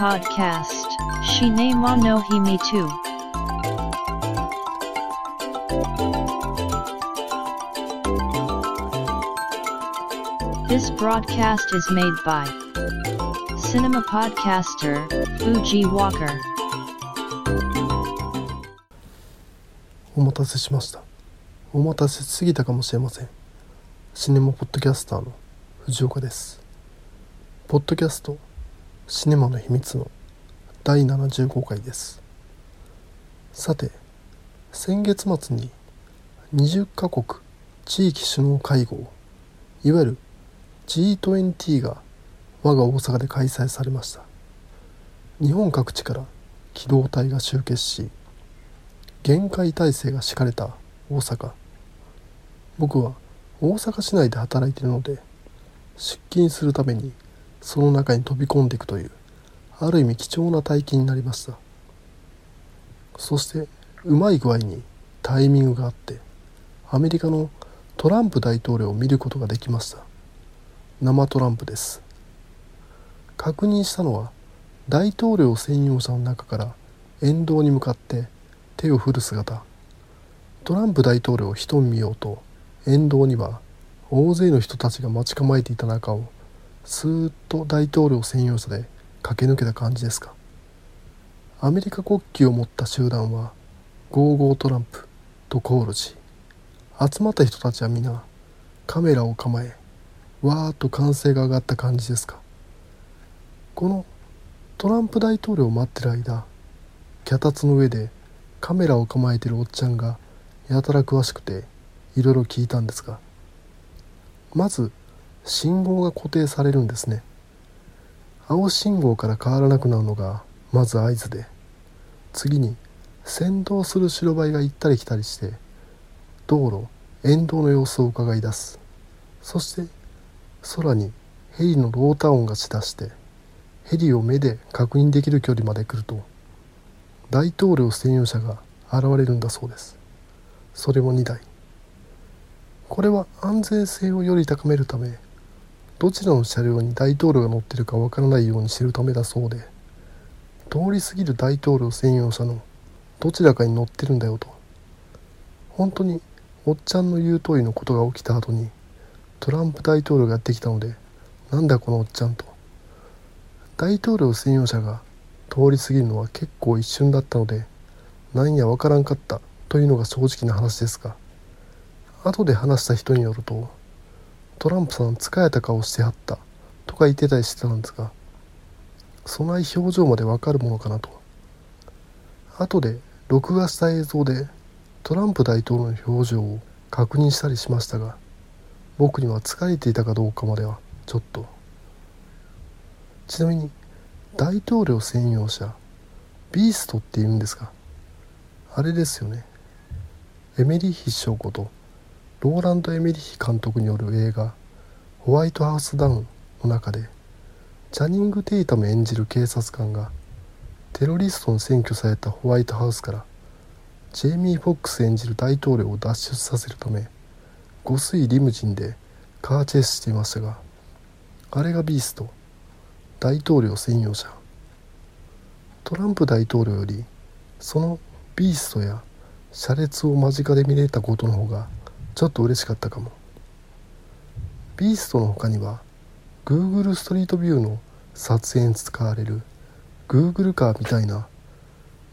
Podcast Shinema no Himi too. This broadcast is made by Cinema Podcaster Fuji Walker. お待たせしましたお待たせしすぎたかもしれませんシネマポッドキャスターの藤岡ですポッドキャストシネマの秘密の第75回です。さて先月末に20カ国地域首脳会合いわゆる G20 が我が大阪で開催されました。日本各地から機動隊が集結し厳戒態勢が敷かれた大阪。僕は大阪市内で働いているので出勤するためにその中に飛び込んでいくというある意味貴重な体験になりました。そしてうまい具合にタイミングがあってアメリカのトランプ大統領を見ることができました。生トランプです。確認したのは大統領専用車の中から沿道に向かって手を振る姿。トランプ大統領を一目見ようと沿道には大勢の人たちが待ち構えていた中をスーッと大統領専用車で駆け抜けた感じですか？アメリカ国旗を持った集団は「 Go Go Trump」とコールし集まった人たちは皆カメラを構えわーっと歓声が上がった感じですか？このトランプ大統領を待ってる間脚立の上でカメラを構えてるおっちゃんがやたら詳しくていろいろ聞いたんですがまず信号が固定されるんですね。青信号から変わらなくなるのがまず合図で。次に先導する白バイが行ったり来たりして道路沿道の様子を伺い出す。そして空にヘリのローター音がしだしてヘリを目で確認できる距離まで来ると大統領専用車が現れるんだそうです。それも2台。これは安全性をより高めるためどちらの車両に大統領が乗ってるかわからないように知るためだそうで通り過ぎる大統領専用車のどちらかに乗ってるんだよと。本当におっちゃんの言う通りのことが起きた後にトランプ大統領がやってきたのでなんだこのおっちゃんと。大統領専用車が通り過ぎるのは結構一瞬だったのでなんやわからんかったというのが正直な話ですが後で話した人によるとトランプさん疲れた顔してはった。とか言ってたりしてたんですがそない表情までわかるものかなと。後で録画した映像でトランプ大統領の表情を確認したりしましたが僕には疲れていたかどうかまではちょっと。ちなみに大統領専用車ビーストって言うんですがあれですよね。エメリッヒ将ことローランド・エメリヒ監督による映画「ホワイトハウス・ダウン」の中でジャニング・テイタム演じる警察官がテロリストに占拠されたホワイトハウスからジェイミー・フォックス演じる大統領を脱出させるため5水リムジンでカーチェイスしていましたがあれがビースト大統領専用車。トランプ大統領よりそのビーストや車列を間近で見れたことの方がちょっと嬉しかったかも。ビーストの他には Google ストリートビューの撮影に使われる Google カーみたいな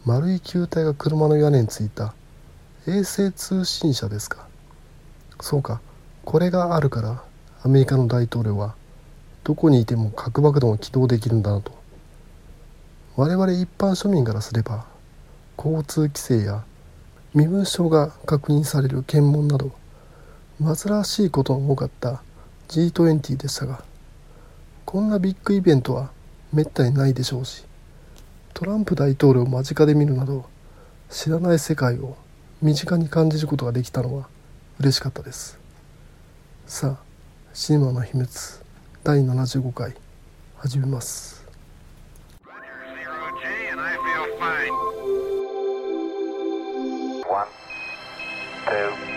丸い球体が車の屋根についた衛星通信車ですか。そうかこれがあるからアメリカの大統領はどこにいても核爆弾を起動できるんだなと。我々一般庶民からすれば交通規制や身分証が確認される検問など煩わしいことの多かった G20 でしたがこんなビッグイベントはめったにないでしょうしトランプ大統領を間近で見るなど知らない世界を身近に感じることができたのは嬉しかったですさあシネマの秘密第75回始めます two.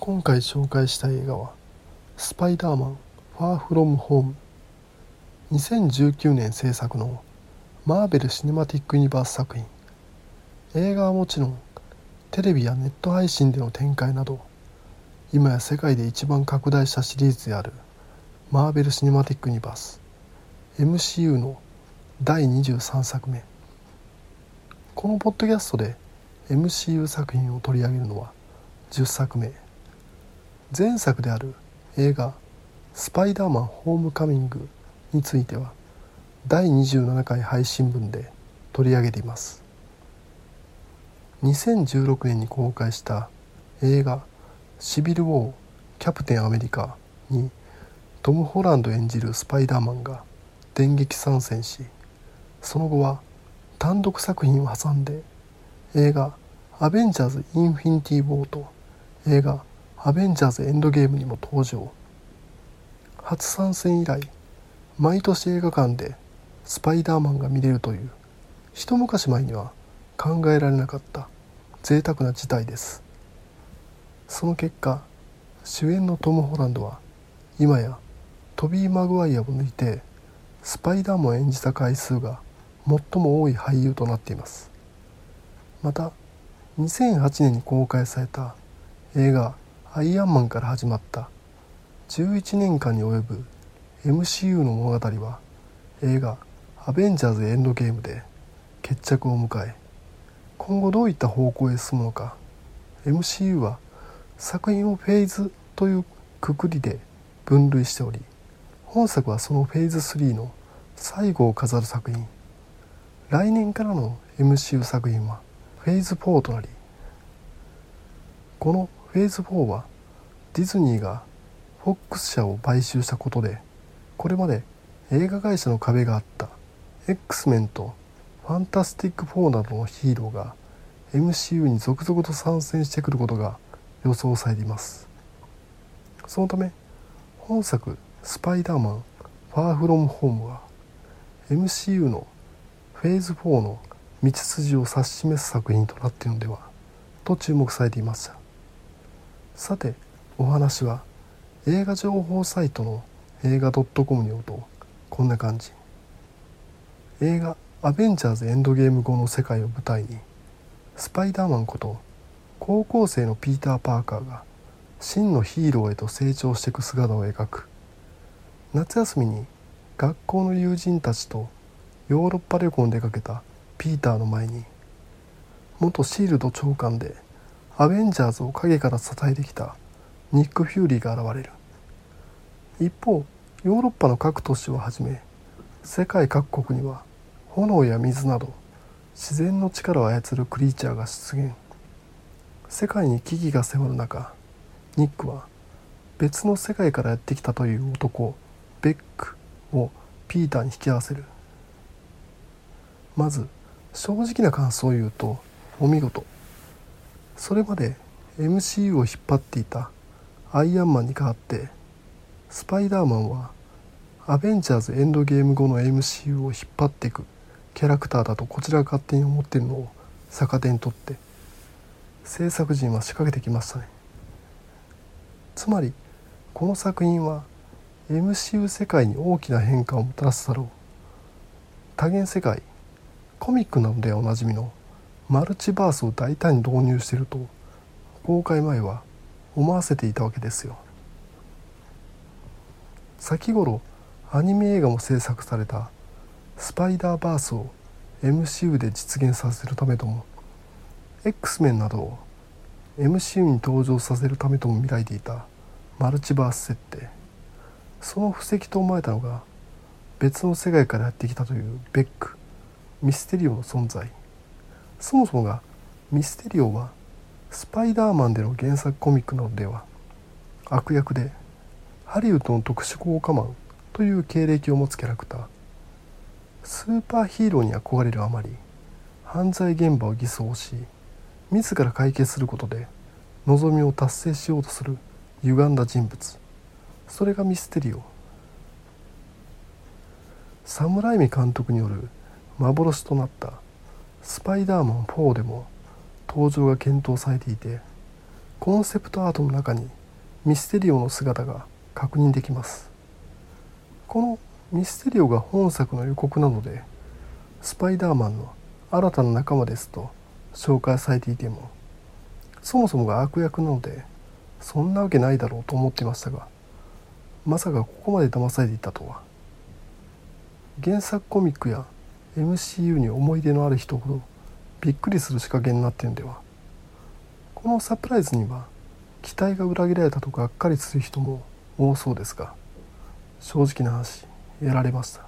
今回紹介した映画は「スパイダーマンファーフロムホーム」2019年制作のマーベル・シネマティック・ユニバース作品。映画はもちろんテレビやネット配信での展開など今や世界で一番拡大したシリーズであるマーベル・シネマティック・ユニバース MCU の第23作目。このポッドキャストで MCU 作品を取り上げるのは10作目。前作である映画「スパイダーマンホームカミング」については第27回配信分で取り上げています。2016年に公開した映画「シビル・ウォーキャプテンアメリカ」にトム・ホランド演じるスパイダーマンが電撃参戦しその後は単独作品を挟んで映画「アベンジャーズ・インフィニティ・ウォー」と映画「アベンジャーズ・エンドゲーム」にも登場。初参戦以来毎年映画館でスパイダーマンが見れるという一昔前には考えられなかった贅沢な事態です。その結果主演のトム・ホランドは今やトビー・マグワイアを抜いてスパイダーマンを演じた回数が最も多い俳優となっています。また2008年に公開された映画「アイアンマン」から始まった11年間に及ぶ MCU の物語は映画「アベンジャーズ・エンドゲーム」で決着を迎え今後どういった方向へ進むのか MCU は作品をフェーズというくくりで分類しており本作はそのフェーズ3の最後を飾る作品。来年からの MCU 作品はフェーズ4となりこのフェーズ4はディズニーがフォックス社を買収したことでこれまで映画会社の壁があった X メンとファンタスティック4などのヒーローが MCU に続々と参戦してくることが予想されています。そのため本作「スパイダーマンファーフロムホームは MCU のフェーズ4の道筋を指し示す作品となっているのではと注目されていましたさてお話は映画情報サイトの映画 .com によるとこんな感じ。映画「アベンジャーズエンドゲーム」後の世界を舞台にスパイダーマンこと高校生のピーター・パーカーが真のヒーローへと成長していく姿を描く。夏休みに学校の友人たちとヨーロッパ旅行に出かけたピーターの前に元シールド長官でアベンジャーズを陰から支えてきたニック・フューリーが現れる。一方ヨーロッパの各都市をはじめ世界各国には炎や水など自然の力を操るクリーチャーが出現。世界に危機が迫る中ニックは別の世界からやってきたという男ベックをピーターに引き合わせる。まず正直な感想を言うとお見事。それまで MCU を引っ張っていたアイアンマンに代わってスパイダーマンはアベンジャーズエンドゲーム後の MCU を引っ張っていくキャラクターだとこちらが勝手に思っているのを逆手にとって制作陣は仕掛けてきましたね。つまりこの作品は MCU 世界に大きな変化をもたらすだろう。多元世界コミックなどでおなじみのマルチバースを大胆に導入していると公開前は思わせていたわけですよ。先頃アニメ映画も制作されたスパイダーバースを MCU で実現させるためとも X メンなどを MCU に登場させるためとも見られていたマルチバース設定。その布石と思われたのが別の世界からやってきたというベックミステリオの存在。そもそもがミステリオはスパイダーマンでの原作コミックなどでは悪役でハリウッドの特殊効果マンという経歴を持つキャラクター。スーパーヒーローに憧れるあまり犯罪現場を偽装し自ら解決することで望みを達成しようとする歪んだ人物。それがミステリオサムライミ監督による幻となったスパイダーマン4でも登場が検討されていてコンセプトアートの中にミステリオの姿が確認できます。このミステリオが本作の予告なのでスパイダーマンの新たな仲間ですと紹介されていてもそもそもが悪役なのでそんなわけないだろうと思ってましたがまさかここまで騙されていたとは。原作コミックや MCU に思い出のある人ほどびっくりする仕掛けになってるんでは。このサプライズには期待が裏切られたとがっかりする人も多そうですが正直な話やられました。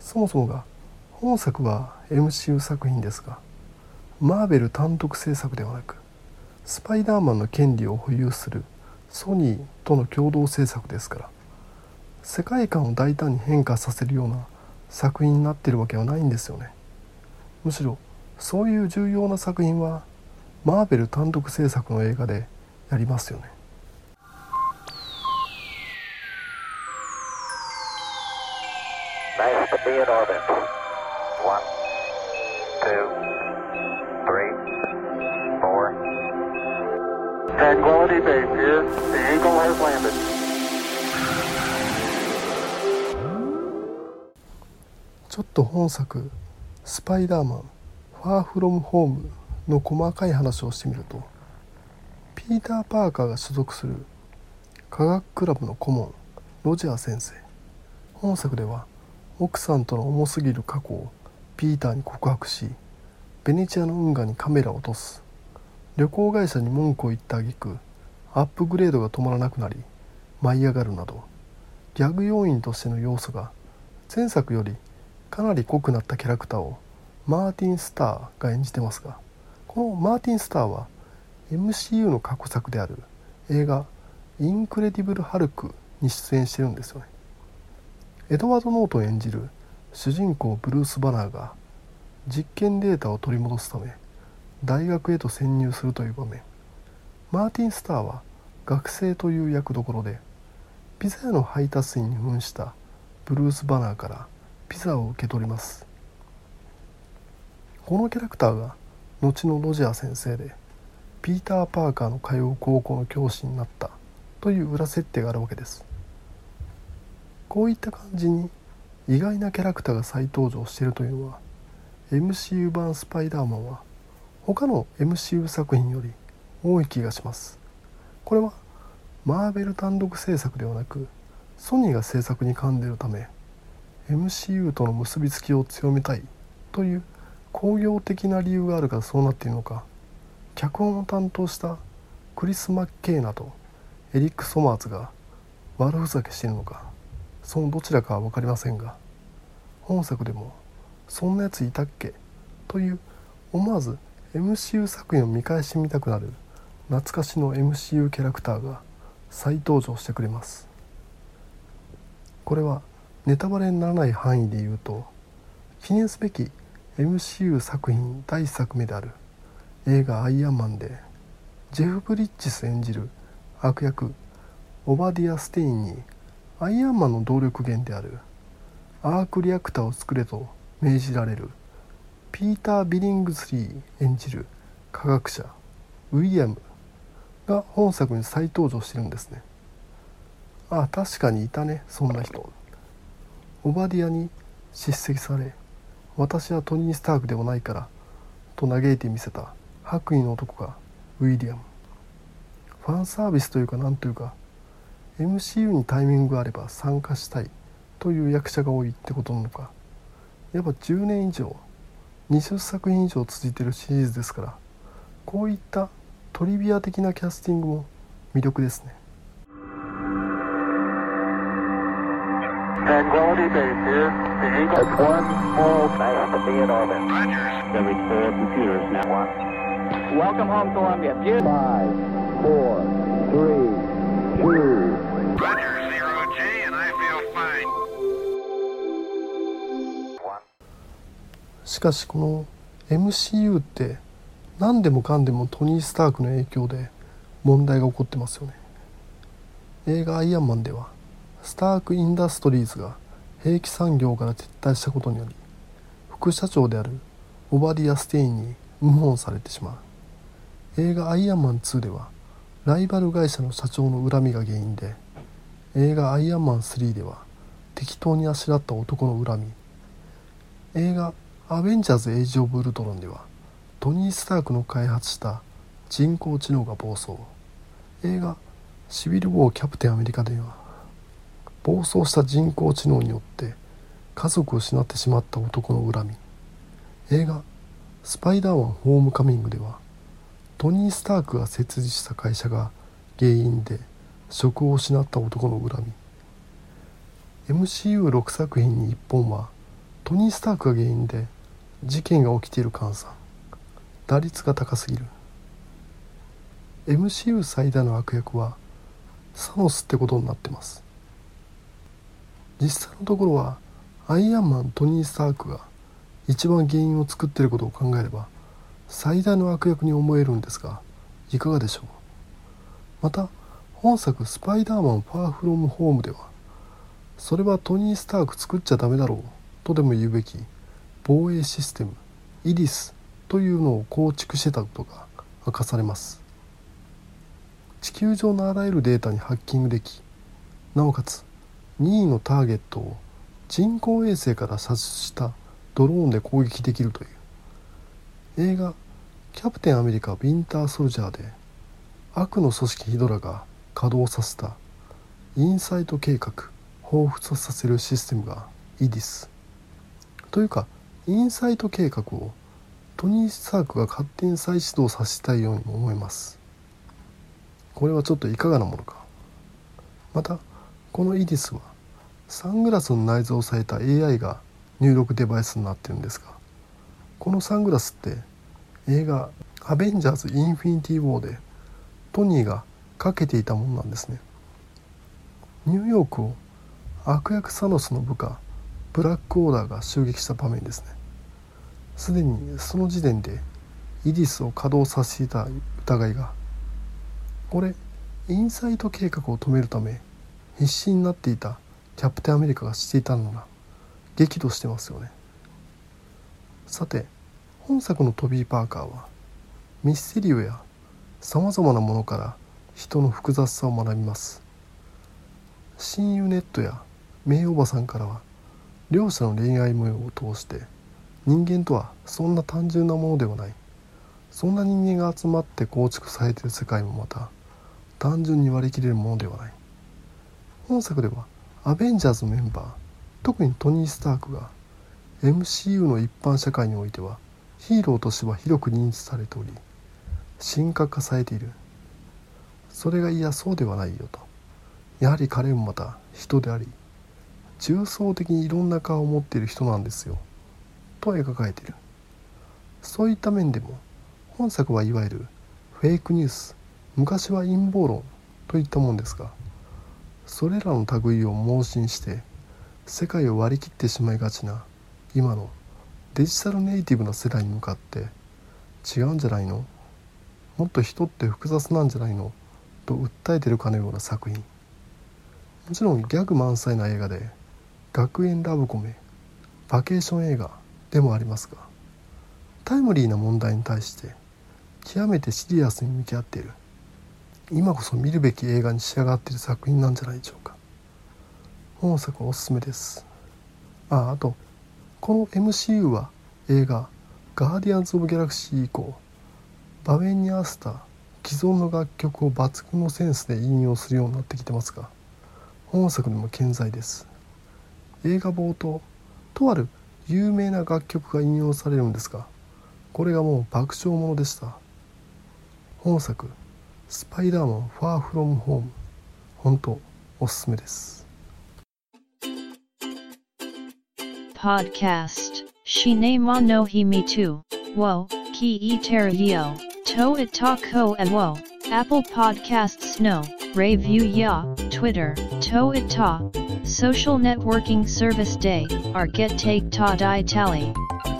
そもそもが本作は MCU 作品ですがマーベル単独制作ではなくスパイダーマンの権利を保有するソニーとの共同制作ですから世界観を大胆に変化させるような作品になってるわけはないんですよね。むしろそういう重要な作品はマーベル単独制作の映画でやりますよね。Nice Tranquility Base here. The Eagle has landed. ちょっと本作「スパイダーマンファーフロムホーム」の細かい話をしてみるとピーター・パーカーが所属する科学クラブの顧問ロジャー先生本作では奥さんとの重すぎる過去をピーターに告白しベネチアの運河にカメラを落とす旅行会社に文句を言った挙句アップグレードが止まらなくなり舞い上がるなどギャグ要因としての要素が前作よりかなり濃くなったキャラクターをマーティン・スターが演じてますがこのマーティン・スターは MCU の過去作である映画「インクレディブル・ハルク」に出演してるんですよね。エドワード・ノートン演じる主人公ブルース・バナーが実験データを取り戻すため大学へと潜入するという場面。マーティン・スターは学生という役どころでピザ屋の配達員に扮したブルース・バナーからピザを受け取ります。このキャラクターが後のロジャー先生でピーター・パーカーの通う高校の教師になったという裏設定があるわけです。こういった感じに意外なキャラクターが再登場しているというのは MCU 版スパイダーマンは他の MCU 作品より多い気がしますこれはマーベル単独制作ではなくソニーが制作に噛んでいるため MCU との結びつきを強めたいという工業的な理由があるからそうなっているのか脚本を担当したクリス・マッケイナとエリック・ソマーズが悪ふざけしているのかそのどちらかは分かりませんが本作でも「そんなやついたっけ?」という思わず MCU 作品を見返してみたくなる懐かしの MCU キャラクターが再登場してくれます。これはネタバレにならない範囲で言うと記念すべき MCU 作品第1作目である映画「アイアンマン」でジェフ・ブリッジス演じる悪役オバディア・ステインにアイアンマンの動力源であるアークリアクターを作れと命じられるピーター・ビリングスリー演じる科学者ウィリアムが本作に再登場してるんですね。ああ確かにいたねそんな人。オバディアに叱責され私はトニー・スタークではないからと嘆いてみせた白衣の男がウィリアムファンサービスというか何というか MCU にタイミングがあれば参加したいという役者が多いってことなのか。やっぱ10年以上20作品以上続いてるシリーズですからこういったトリビア的なキャスティングも魅力ですね。Welcome home, Columbia. Five, four, three, two. しかしこの MCU って何でもかんでもトニー・スタークの影響で問題が起こってますよね。映画「アイアンマン」ではスターク・インダストリーズが兵器産業から撤退したことにより副社長であるオバディア・ステインに謀反されてしまう。映画「アイアンマン2」ではライバル会社の社長の恨みが原因で映画「アイアンマン3」では適当にあしらった男の恨み。映画「アベンジャーズ・エイジ・オブ・ウルトロン」ではトニー・スタークの開発した人工知能が暴走。映画「シビル・ウォー・キャプテン・アメリカ」では暴走した人工知能によって家族を失ってしまった男の恨み。映画「スパイダーマンホームカミング」ではトニー・スタークが設立した会社が原因で職を失った男の恨み。MCU6 作品に1本はトニー・スタークが原因で事件が起きている換算打率が高すぎる。MCU 最大の悪役はサノスってことになってます。実際のところはアイアンマントニー・スタークが一番原因を作ってることを考えれば最大の悪役に思えるんですがいかがでしょう。また本作「スパイダーマンファーフロムホーム」ではそれはトニー・スターク作っちゃダメだろうとでも言うべき防衛システムイリスというのを構築してたことが明かされます。地球上のあらゆるデータにハッキングできなおかつ任意のターゲットを人工衛星から射出したドローンで攻撃できるという。映画「キャプテンアメリカ・ウィンター・ソルジャー」で悪の組織ヒドラが稼働させたインサイト計画彷彿させるシステムがイディス。というかインサイト計画をトニー・スタークが勝手に再始動させたいようにも思えます。これはちょっといかがなものか。またこのイディスはサングラスの内蔵された AI が入力デバイスになってるんですがこのサングラスって映画「アベンジャーズ・インフィニティ・ウォー」でトニーがかけていたものなんですね。ニューヨークを悪役サノスの部下ブラックオーダーが襲撃した場面ですね。すでにその時点でイディスを稼働させていた疑いがこれインサイト計画を止めるため必死になっていたキャプテンアメリカがしていたのが激怒してますよね。さて本作のトビー・パーカーはミステリオやさまざまなものから人の複雑さを学びます。親友ネットや名おばさんからは両者の恋愛模様を通して人間とはそんな単純なものではない。そんな人間が集まって構築されている世界もまた単純に割り切れるものではない。本作ではアベンジャーズのメンバー特にトニー・スタークが MCU の一般社会においてはヒーローとしては広く認知されており神格化されている。それがいやそうではないよと。やはり彼もまた人であり重層的にいろんな顔を持っている人なんですよ。と描かれているそういった面でも本作はいわゆるフェイクニュース昔は陰謀論といったもんですがそれらの類を盲信して世界を割り切ってしまいがちな今のデジタルネイティブな世代に向かって違うんじゃないのもっと人って複雑なんじゃないのと訴えてるかのような作品もちろんギャグ満載な映画で学園ラブコメバケーション映画でもありますがタイムリーな問題に対して極めてシリアスに向き合っている。今こそ見るべき映画に仕上がっている作品なんじゃないでしょうか。本作おすすめです。ああとこの MCU は映画「ガーディアンズ・オブ・ギャラクシー」以降場面に合わせた既存の楽曲を抜群のセンスで引用するようになってきてますが本作でも健在です。映画冒頭とある有名な楽曲が引用されるんですがこれがもう爆笑ものでした本作「スパイダーマンファーフロムホーム」本当おすすめです Podcast. Shinema no himi tu. Wo, ki e terio. To itako and wo. Apple Podcasts no. Review ya. Twitter. To ita. Social networking service day. Our get take ta di tally.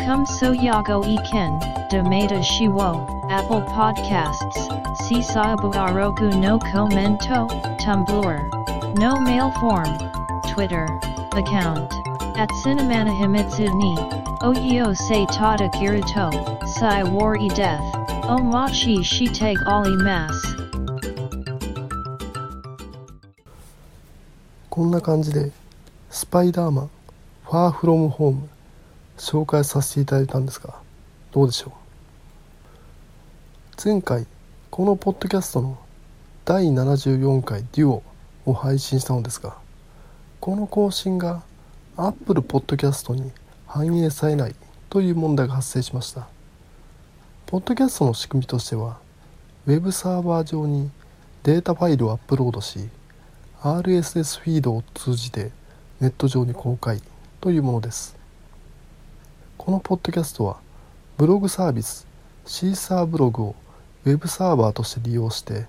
Come so yago e ken. Demata shiwo. Apple Podcasts. Sisabu arogu no commento. Tumblr. No mail form. Twitter. Account. At Cinemana Himitsu ni. Oyo se tata kirito, sai war e death, omachi shi take ali mas. こんな感じでスパイダーマンファーフロムホーム紹介させていただいたんですがどうでしょう？前回このポッドキャストの第74回デュオを配信したのですがこの更新が Apple Podcast に反映されないという問題が発生しました。ポッドキャストの仕組みとしてはウェブサーバー上にデータファイルをアップロードし RSS フィードを通じてネット上に公開というものです。このポッドキャストはブログサービスシーサーブログをウェブサーバーとして利用して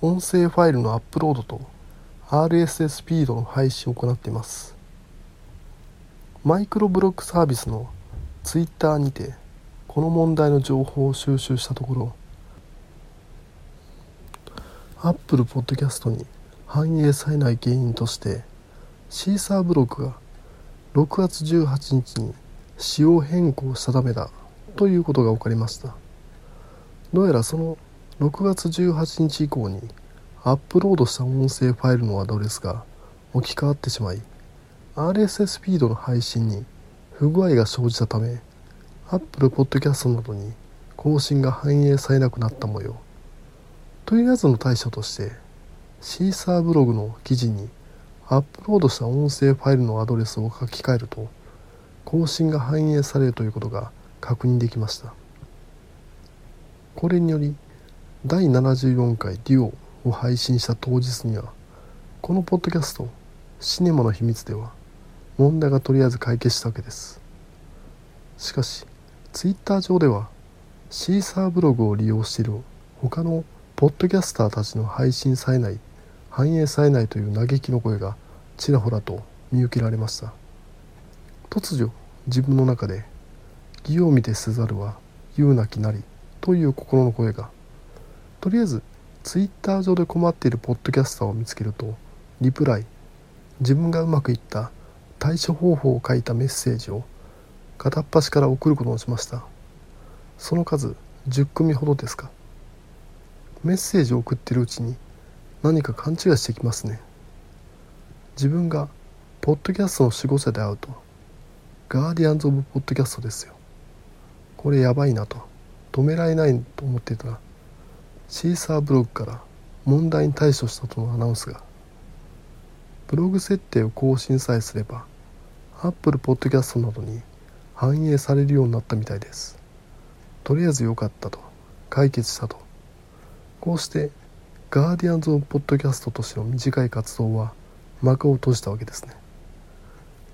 音声ファイルのアップロードと RSS フィードの配信を行っています。マイクロブロックサービスの Twitter にてこの問題の情報を収集したところ Apple Podcast に反映されない原因としてシーサーブログが6月18日に仕様変更したためだということが分かりました。どうやらその6月18日以降にアップロードした音声ファイルのアドレスが置き換わってしまい RSS フィードの配信に不具合が生じたため Apple Podcast などに更新が反映されなくなった模様。というやつの対処としてシーサーブログの記事にアップロードした音声ファイルのアドレスを書き換えると更新が反映されるということが確認できました。これにより第74回デュオを配信した当日にはこのポッドキャストシネマの秘密では問題がとりあえず解決したわけです。しかしツイッター上ではシーサーブログを利用している他のポッドキャスターたちの配信されない反映されないという嘆きの声がちらほらと見受けられました。突如自分の中で「義を見てせざるは言うなきなり」という心の声がとりあえずツイッター上で困っているポッドキャスターを見つけるとリプライ自分がうまくいった対処方法を書いたメッセージを片っ端から送ることにしました。その数10組ほどですか。メッセージを送ってるうちに何か勘違いしてきますね。自分がポッドキャストの守護者で会うと。ガーディアンズ・オブ・ポッドキャストですよ。これやばいなと。止められないと思っていたらシーサーブログから問題に対処したとのアナウンスが。ブログ設定を更新さえすれば Apple Podcast などに反映されるようになったみたいです。とりあえず良かったと。解決したと。こうしてガーディアンズ・オブ・ポッドキャストとしての短い活動は幕を閉じたわけですね。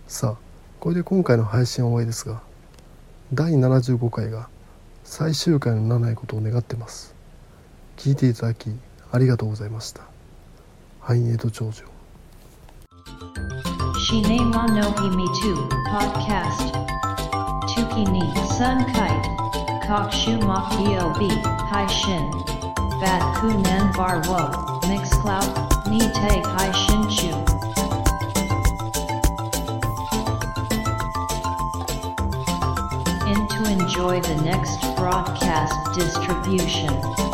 さあこれで今回の配信は終わりですが第75回が最終回にならないことを願ってます。聞いていただきありがとうございました。繁栄と長寿 Shinema no Himi 2 Podcast Tuki ni Sun Kite Kokshu Mafio B Hai Shin Bat Kunan Bar Wo Mixcloud Ni Te Hai Shin Chu In to enjoy the next broadcast distribution